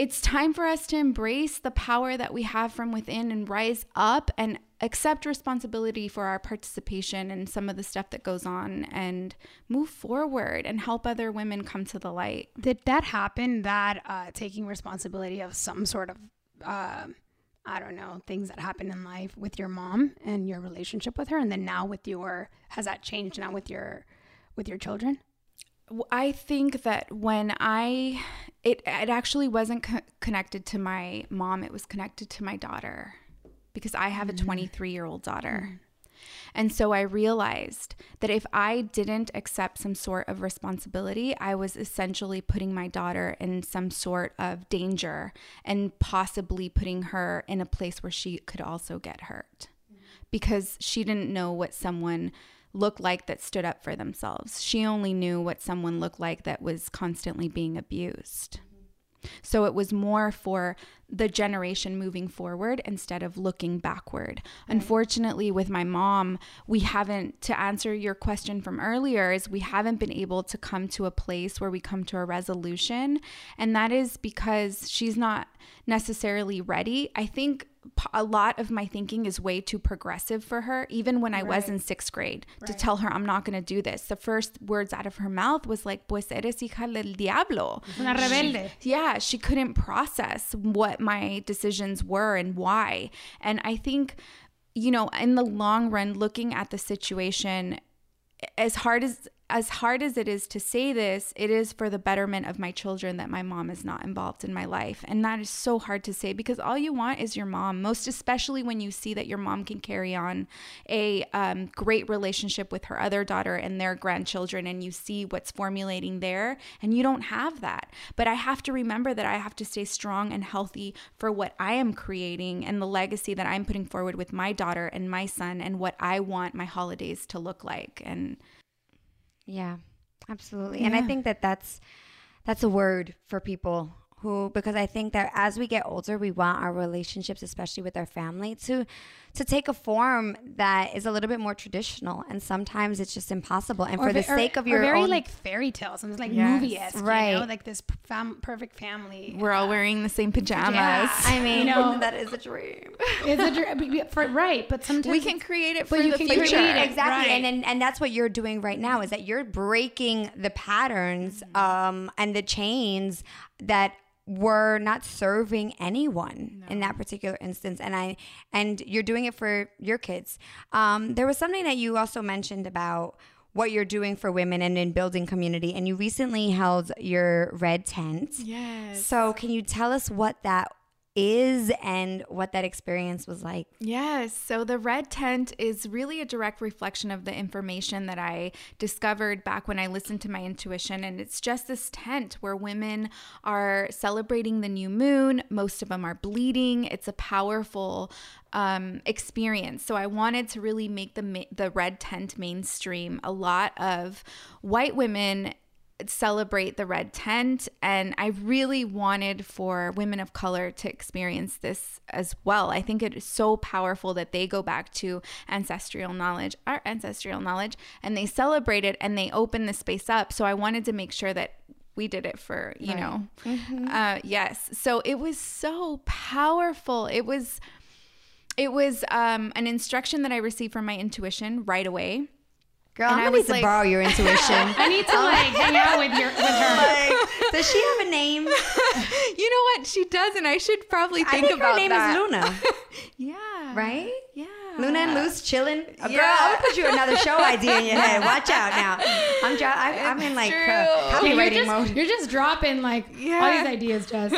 it's time for us to embrace the power that we have from within and rise up and accept responsibility for our participation and some of the stuff that goes on and move forward and help other women come to the light. Did that happen? That uh, taking responsibility of some sort of, uh, I don't know, things that happen in life with your mom and your relationship with her, and then now with your, has that changed now with your, with your children? I think that when I it it actually wasn't co- connected to my mom, it was connected to my daughter because I have mm-hmm. a 23-year-old daughter. Mm-hmm. And so I realized that if I didn't accept some sort of responsibility, I was essentially putting my daughter in some sort of danger and possibly putting her in a place where she could also get hurt mm-hmm. because she didn't know what someone look like that stood up for themselves. She only knew what someone looked like that was constantly being abused. So it was more for the generation moving forward instead of looking backward. Right. Unfortunately, with my mom, we haven't, to answer your question from earlier, is we haven't been able to come to a place where we come to a resolution. And that is because she's not necessarily ready. I think a lot of my thinking is way too progressive for her even when i right. was in sixth grade right. to tell her i'm not going to do this the first words out of her mouth was like pues eres hija del diablo una rebelde she, yeah she couldn't process what my decisions were and why and i think you know in the long run looking at the situation as hard as as hard as it is to say this, it is for the betterment of my children that my mom is not involved in my life. And that is so hard to say because all you want is your mom, most especially when you see that your mom can carry on a um, great relationship with her other daughter and their grandchildren, and you see what's formulating there, and you don't have that. But I have to remember that I have to stay strong and healthy for what I am creating and the legacy that I'm putting forward with my daughter and my son and what I want my holidays to look like. And yeah, absolutely. Yeah. And I think that that's that's a word for people who because I think that as we get older, we want our relationships, especially with our family, to to take a form that is a little bit more traditional, and sometimes it's just impossible. And or for the sake of your very own, like fairy tales, and like yes. movie esque, right? You know? Like this fam- perfect family. We're uh, all wearing the same pajamas. Yeah. I mean, you know, that is a dream. It's a dream, for, right? But sometimes we can create it for you the future. It, exactly, right. and, and and that's what you're doing right now is that you're breaking the patterns mm-hmm. um, and the chains that were not serving anyone no. in that particular instance and i and you're doing it for your kids. Um, there was something that you also mentioned about what you're doing for women and in building community and you recently held your red tent. Yes. So can you tell us what that is and what that experience was like. Yes. So the red tent is really a direct reflection of the information that I discovered back when I listened to my intuition. And it's just this tent where women are celebrating the new moon. Most of them are bleeding. It's a powerful um, experience. So I wanted to really make the the red tent mainstream. A lot of white women celebrate the red tent and i really wanted for women of color to experience this as well. I think it is so powerful that they go back to ancestral knowledge our ancestral knowledge and they celebrate it and they open the space up. So i wanted to make sure that we did it for you right. know mm-hmm. uh, yes. So it was so powerful. It was it was um, an instruction that i received from my intuition right away Girl, and I'm gonna need to like, borrow your intuition. I need to like hang out with your with her. Like, does she have a name? you know what? She doesn't. I should probably think, I think about her name that. is Luna. yeah. Right? Yeah. Luna and Luz chilling. Yeah. Girl, I'm gonna put you another show idea in your head. Watch out now. I'm dro- I, I'm in like uh, copywriting you're just, mode. You're just dropping like yeah. all these ideas, Jess.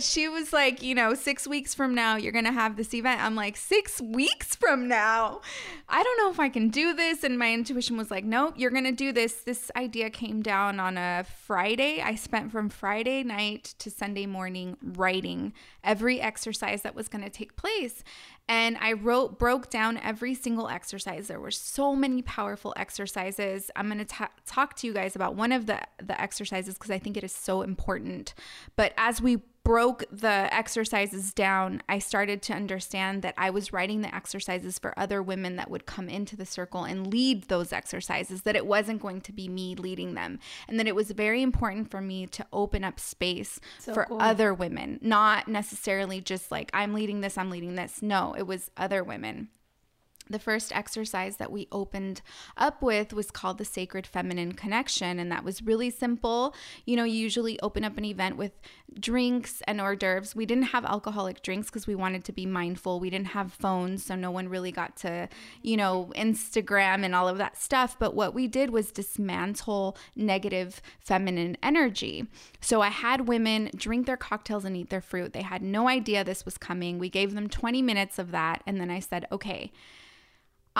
She was like, you know, six weeks from now, you're going to have this event. I'm like, six weeks from now? I don't know if I can do this. And my intuition was like, nope, you're going to do this. This idea came down on a Friday. I spent from Friday night to Sunday morning writing every exercise that was going to take place and I wrote broke down every single exercise. There were so many powerful exercises. I'm going to talk to you guys about one of the the exercises because I think it is so important. But as we broke the exercises down, I started to understand that I was writing the exercises for other women that would come into the circle and lead those exercises, that it wasn't going to be me leading them. And that it was very important for me to open up space so for cool. other women, not necessarily just like, I'm leading this, I'm leading this. No, it was other women the first exercise that we opened up with was called the Sacred Feminine Connection. And that was really simple. You know, you usually open up an event with drinks and hors d'oeuvres. We didn't have alcoholic drinks because we wanted to be mindful. We didn't have phones, so no one really got to, you know, Instagram and all of that stuff. But what we did was dismantle negative feminine energy. So I had women drink their cocktails and eat their fruit. They had no idea this was coming. We gave them 20 minutes of that. And then I said, okay,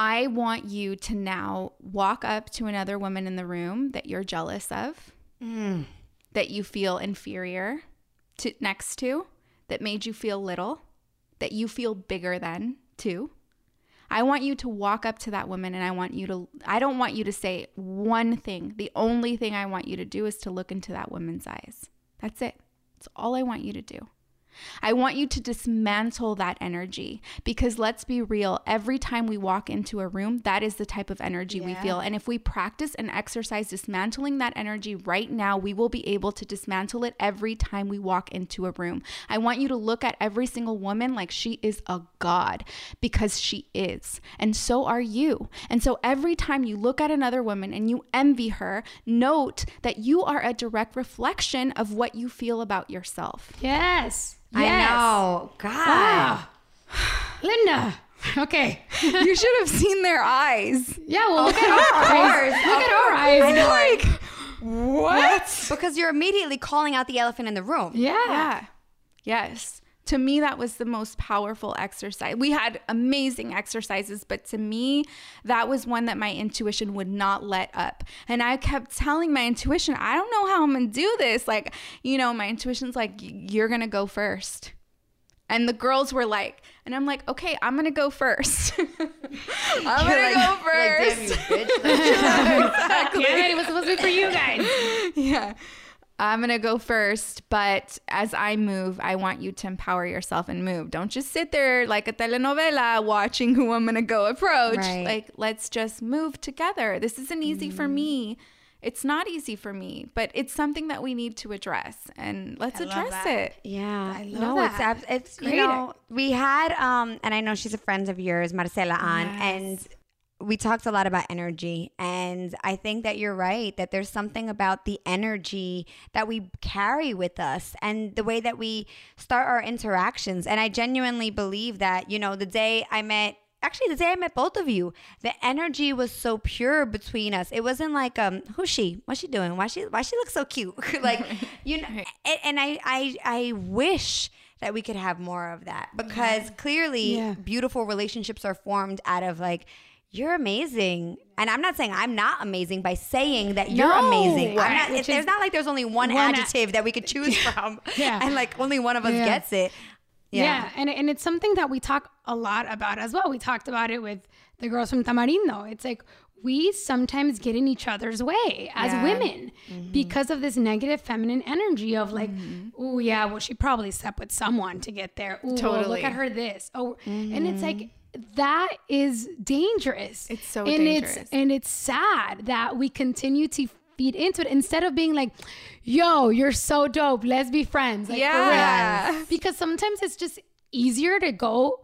I want you to now walk up to another woman in the room that you're jealous of, mm. that you feel inferior to next to, that made you feel little, that you feel bigger than too. I want you to walk up to that woman and I want you to I don't want you to say one thing. The only thing I want you to do is to look into that woman's eyes. That's it. That's all I want you to do. I want you to dismantle that energy because let's be real, every time we walk into a room, that is the type of energy yeah. we feel. And if we practice and exercise dismantling that energy right now, we will be able to dismantle it every time we walk into a room. I want you to look at every single woman like she is a god because she is. And so are you. And so every time you look at another woman and you envy her, note that you are a direct reflection of what you feel about yourself. Yes. Yes. I know. God. Ah. Linda. Okay. you should have seen their eyes. Yeah, well, look at our eyes. Look at our eyes. I know. Like, what? Because you're immediately calling out the elephant in the room. Yeah. Yeah. Yes to me that was the most powerful exercise. We had amazing exercises but to me that was one that my intuition would not let up. And i kept telling my intuition i don't know how i'm gonna do this. Like you know my intuition's like you're gonna go first. And the girls were like and i'm like okay i'm gonna go first. I'm you're gonna like, go first like, Damn, you bitch. exactly. yeah it was supposed to be for you guys. Yeah I'm going to go first, but as I move, I want you to empower yourself and move. Don't just sit there like a telenovela watching who I'm going to go approach. Right. Like, let's just move together. This isn't easy mm. for me. It's not easy for me, but it's something that we need to address and let's I address it. Yeah. I love no, that. it's, it's, you know, we had, um, and I know she's a friend of yours, Marcela, on, yes. and we talked a lot about energy and i think that you're right that there's something about the energy that we carry with us and the way that we start our interactions and i genuinely believe that you know the day i met actually the day I met both of you, the energy was so pure between us. It wasn't like um who's she? What's she doing? Why she why she look so cute? like you know and, and I I I wish that we could have more of that because yeah. clearly yeah. beautiful relationships are formed out of like you're amazing. And I'm not saying I'm not amazing by saying that you're no, amazing. Right. Not, there's not like there's only one, one adjective that we could choose from. yeah. And like only one of us yeah. gets it. Yeah. yeah. And, and it's something that we talk a lot about as well. We talked about it with the girls from Tamarindo. It's like we sometimes get in each other's way as yeah. women mm-hmm. because of this negative feminine energy of like, mm-hmm. oh yeah, well she probably slept with someone to get there. Ooh, totally. Well, look at her this. Oh, mm-hmm. and it's like that is dangerous. It's so and dangerous. It's, and it's sad that we continue to feed into it instead of being like, yo, you're so dope. Let's be friends. Like, yeah. Because sometimes it's just easier to go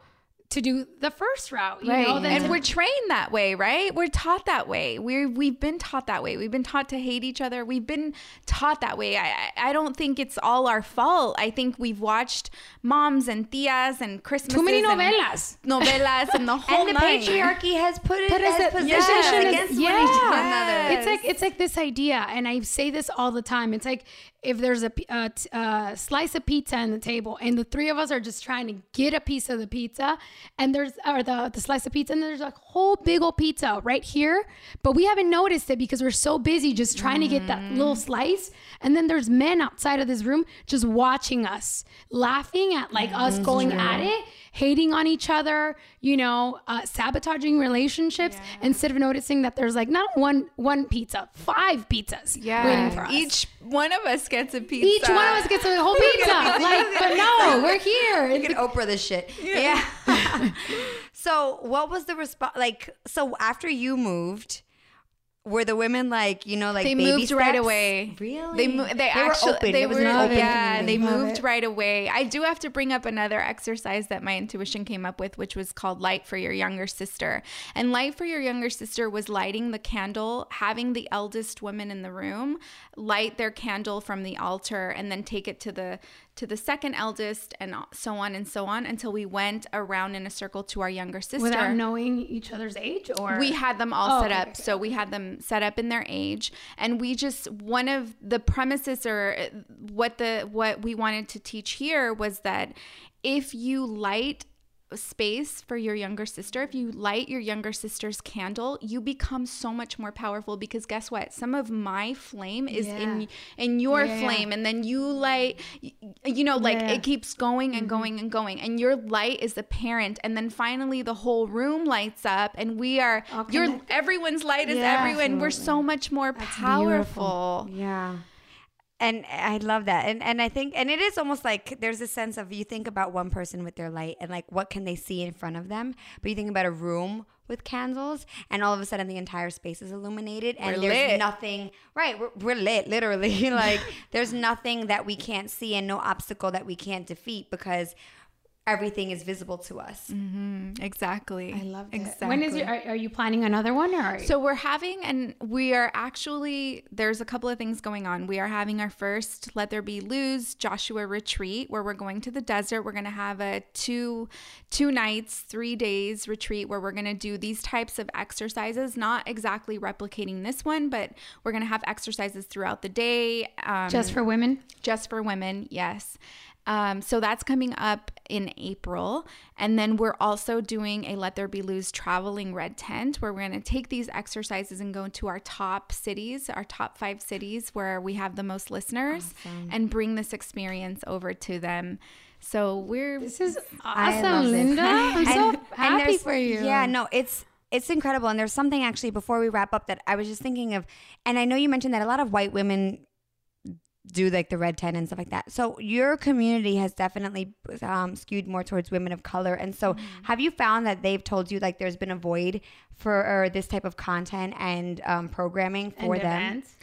to do the first route, right? Know, and to- we're trained that way, right? We're taught that way. We're we've been taught that way. We've been taught to hate each other. We've been taught that way. I I don't think it's all our fault. I think we've watched moms and tias and Christmas. Too many novelas, novelas, and the whole and the night. patriarchy has put it as position yeah. against yeah. one another. It's like it's like this idea, and I say this all the time. It's like if there's a, a, a, slice of pizza on the table and the three of us are just trying to get a piece of the pizza and there's or the, the slice of pizza and there's a whole big old pizza right here but we haven't noticed it because we're so busy just trying mm. to get that mm. little slice and then there's men outside of this room just watching us laughing at like us going true. at it hating on each other, you know, uh, sabotaging relationships yeah. instead of noticing that there's like not one one pizza, five pizzas yeah. waiting for us. Each one of us gets a pizza. Each one of us gets a whole pizza. like, but no, we're here. You can Oprah this shit. Yeah. yeah. so, what was the response? Like, so after you moved were the women like you know like they moved steps? right away really they mo- they, they actually were open. they were yeah they moved it. right away i do have to bring up another exercise that my intuition came up with which was called light for your younger sister and light for your younger sister was lighting the candle having the eldest women in the room light their candle from the altar and then take it to the to the second eldest and so on and so on until we went around in a circle to our younger sister. Without knowing each other's age or? We had them all oh, set okay, up. okay. so we had them set up in their age. And we just one of the premises or uh, what the what we wanted to teach here was that if you light space for your younger sister, if you light your younger sister's candle, you become so much more powerful because guess what? Some of my flame is yeah. in in your yeah, flame and then you light you know like it keeps going and mm-hmm. going and going and your light is the parent and then finally the whole room lights up and we are your everyone's light is everyone. We're so much more That's powerful. Beautiful. Yeah and I love that. And and I think and it is almost like there's a sense of you think about one person with their light and like what can they see in front of them, but you think about a room with candles and all of a sudden the entire space is illuminated and we're there's lit. nothing right we're, we're lit literally like there's nothing that we can't see and no obstacle that we can't defeat because everything is visible to us. Mm-hmm. Exactly. I love it. Exactly. When is your, are, are, you planning another one or? So we're having, and we are actually, there's a couple of things going on. We are having our first Let There Be Luz Joshua retreat where we're going to the desert. We're going to have a two, two nights, three days retreat where we're going to do these types of exercises, not exactly replicating this one, but we're going to have exercises throughout the day. Um, just for women? Just for women, yes. Um, so that's coming up in April. And then we're also doing a Let There Be Luz traveling red tent where we're going to take these exercises and go to our top cities, our top five cities where we have the most listeners, awesome. and bring this experience over to them. So we're. This is awesome, Linda. I'm so happy for you. Yeah, no, it's it's incredible. And there's something actually before we wrap up that I was just thinking of, and I know you mentioned that a lot of white women do like the red tent and stuff like that. So your community has definitely um, skewed more towards women of color. And so mm-hmm. have you found that they've told you like there's been a void for this type of content and um, programming for and them? Events?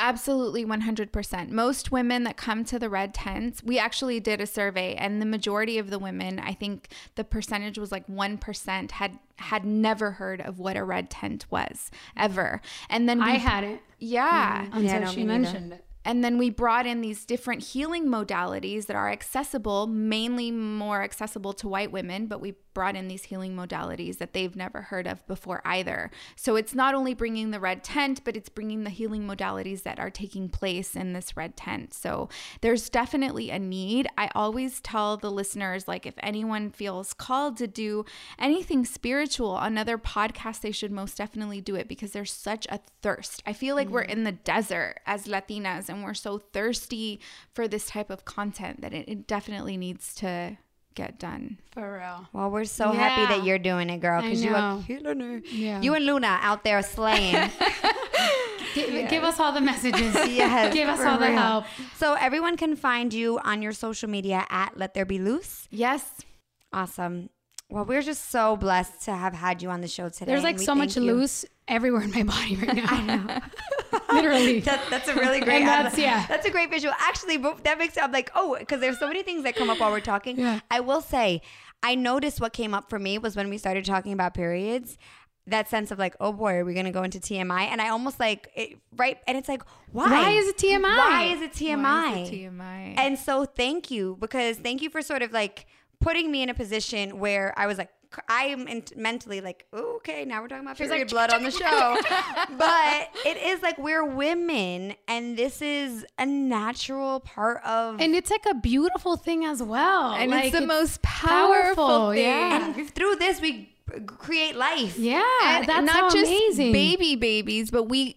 Absolutely 100%. Most women that come to the red tents, we actually did a survey and the majority of the women, I think the percentage was like 1% had had never heard of what a red tent was ever. And then we, I had it. Yeah. Mm-hmm. Until yeah, she mentioned it. And then we brought in these different healing modalities that are accessible, mainly more accessible to white women, but we brought in these healing modalities that they've never heard of before either. So it's not only bringing the red tent, but it's bringing the healing modalities that are taking place in this red tent. So there's definitely a need. I always tell the listeners like if anyone feels called to do anything spiritual, another podcast they should most definitely do it because there's such a thirst. I feel like mm. we're in the desert as Latinas and we're so thirsty for this type of content that it, it definitely needs to get done. For real. Well, we're so yeah. happy that you're doing it, girl, because you are killing her. Yeah. You and Luna out there slaying. Give, yes. give, us all the messages. Yes. give us all real. the help. So everyone can find you on your social media at Let There Be Luz. Yes. Awesome. Well, we're just so blessed to have had you on the show today. There's like so much you. loose everywhere in my body right now. I know. Literally. That, that's a really great. that's yeah. That's a great visual. Actually, that makes I'm like oh because there's so many things that come up while we're talking. Yeah. I will say, I noticed what came up for me was when we started talking about periods. That sense of like, oh boy, are we gonna go into TMI? And I almost like it, right, and it's like, why? Why is it TMI? Why is it TMI? Why is it TMI? And so, thank you because thank you for sort of like putting me in a position where I was like, I am mentally like, okay, now we're talking about She's period like, blood on the show. but it is like we're women and this is a natural part of And it's like a beautiful thing as well. And like, it's the it's most powerful, powerful thing. Yeah. And through this we create life. Yeah. And that's not just amazing. baby babies, but we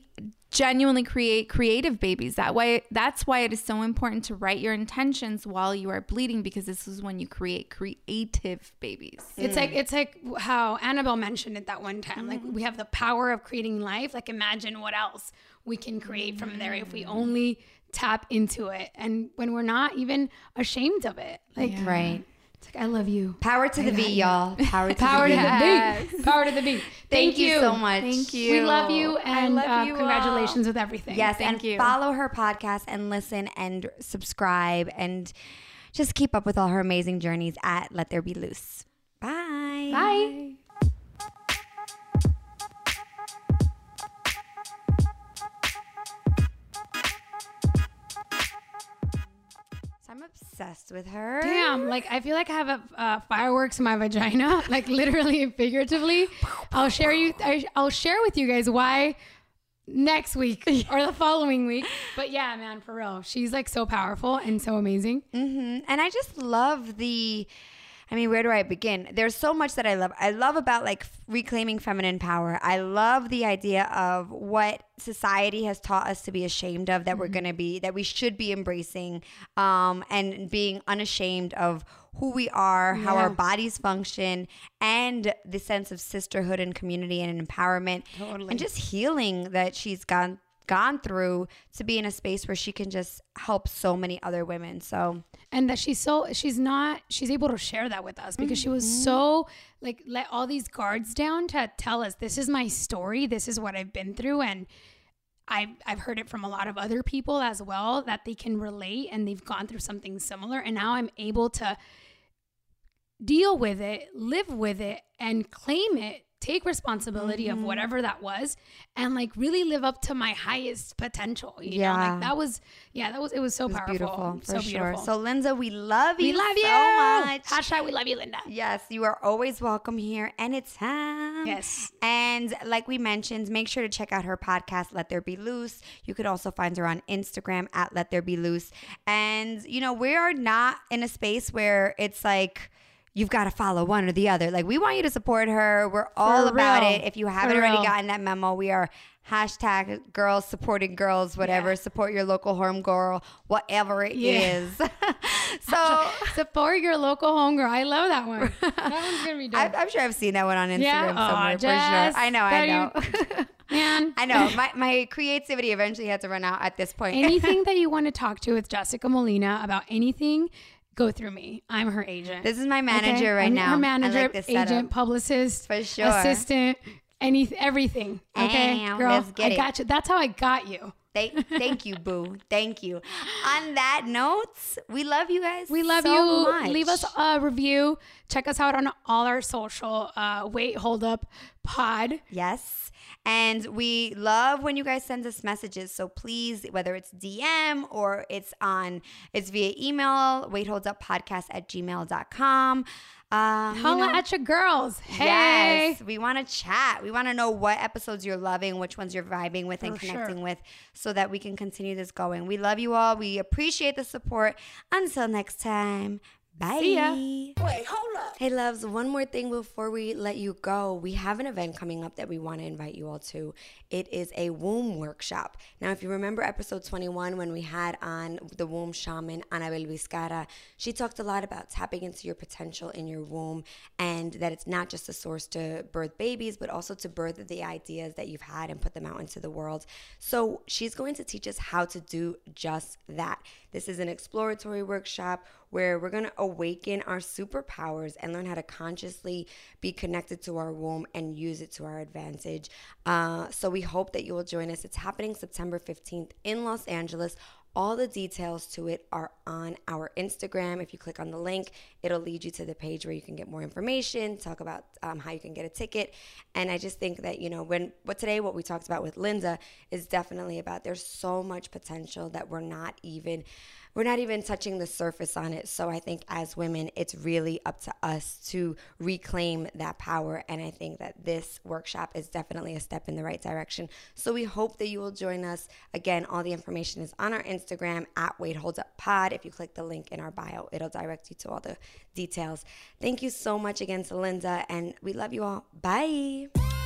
genuinely create creative babies. That way that's why it is so important to write your intentions while you are bleeding because this is when you create creative babies. It's mm. like it's like how Anabel mentioned it that one time. Mm. Like we have the power of creating life. Like imagine what else we can create from there if we only tap into it and when we're not even ashamed of it. Like yeah. right. It's like I love you. Power to I the V, y'all. Power to Power the V. Yes. the Power to the V. Thank, Thank you. you. so much. Thank you. We love you and love uh, you congratulations all. with everything. Yes, Thank and you. follow her podcast and listen and subscribe and just keep up with all her amazing journeys at Let There Be Luz. Bye. Bye. I'm obsessed with her. Damn, like I feel like I have a uh, fireworks in my vagina, like literally and figuratively. I'll share you. I'll share with you guys why next week or the following week. But yeah, man, for real, she's like so powerful and so amazing. Mm-hmm. And I just love the I mean, where do I begin? There's so much that I love. I love about like reclaiming feminine power. I love the idea of what society has taught us to be ashamed of that mm-hmm. we're going to be that we should be embracing um, and being unashamed of who we are, yeah. how our bodies function, and the sense of sisterhood and community and empowerment, totally. and just healing that she's gone gone through to be in a space where she can just help so many other women. So and that she's so she's not she's able to share that with us because mm-hmm. she was mm-hmm. so like let all these guards down to tell us this is my story, this is what I've been through and I've, I've heard it from a lot of other people as well that they can relate and they've gone through something similar. And now I'm able to deal with it, live with it, and claim it take responsibility mm-hmm. of whatever that was and like really live up to my highest potential you yeah know? like that was yeah that was it was so it was powerful. beautiful for so sure. beautiful. so linda we love you we love you. so much. Hashtag we love you linda. Yes you are always welcome here anytime yes. And like we mentioned make sure to check out her podcast Let There Be Luz. You could also find her on instagram at Let There Be Luz. And you know we are not in a space where it's like you've got to follow one or the other. Like we want you to support her. We're all For about real. it. If you haven't For already real. gotten that memo, we are hashtag girls supporting girls, whatever. Yeah. Support your local home girl, whatever it yeah. is. so support your local home girl. I love that one. That one's gonna be dope. I, am sure I've seen that one on Instagram yeah? somewhere oh, for sure. I know, I know. Man. I know. My, my creativity eventually had to run out at this point. anything that you want to talk to with Jessica Molina about anything, go through me. I'm her agent. This is my manager okay? right I'm now. Her manager, like agent, publicist, for sure, assistant, any everything. Okay, girl, I it. got you. That's how I got you. Thank, thank you, boo. Thank you. On that note, we love you guys. We love so you. Much. Leave us a review. Check us out on all our social. Uh, wait, hold up, pod. Yes. And we love when you guys send us messages. So please, whether it's DM or it's on, it's via email, waitholduppodcast at gmail.com. Um, Holla you know, at your girls. Hey. Yes, we want to chat. We want to know what episodes you're loving, which ones you're vibing with and For connecting sure. with, so that we can continue this going. We love you all. We appreciate the support. Until next time, Bye. See ya. Wait, hold up. Hey, loves, one more thing before we let you go. We have an event coming up that we want to invite you all to. It is a womb workshop. Now, if you remember episode 21 when we had on the womb shaman, Anabel Vizcara, she talked a lot about tapping into your potential in your womb and that it's not just a source to birth babies, but also to birth the ideas that you've had and put them out into the world. So, she's going to teach us how to do just that. This is an exploratory workshop where we're going to awaken our superpowers and learn how to consciously be connected to our womb and use it to our advantage. Uh, so we hope that you will join us. It's happening September 15th in Los Angeles. All the details to it are on our Instagram. If you click on the link, it'll lead you to the page where you can get more information, talk about um, how you can get a ticket. And I just think that, you know, when what today, what we talked about with Linda is definitely about there's so much potential that we're not even we're not even touching the surface on it. So I think as women, it's really up to us to reclaim that power. And I think that this workshop is definitely a step in the right direction. So we hope that you will join us. Again, all the information is on our Instagram at Wait Hold Up Pod. If you click the link in our bio, it'll direct you to all the details. Thank you so much again to Linda, and we love you all. Bye.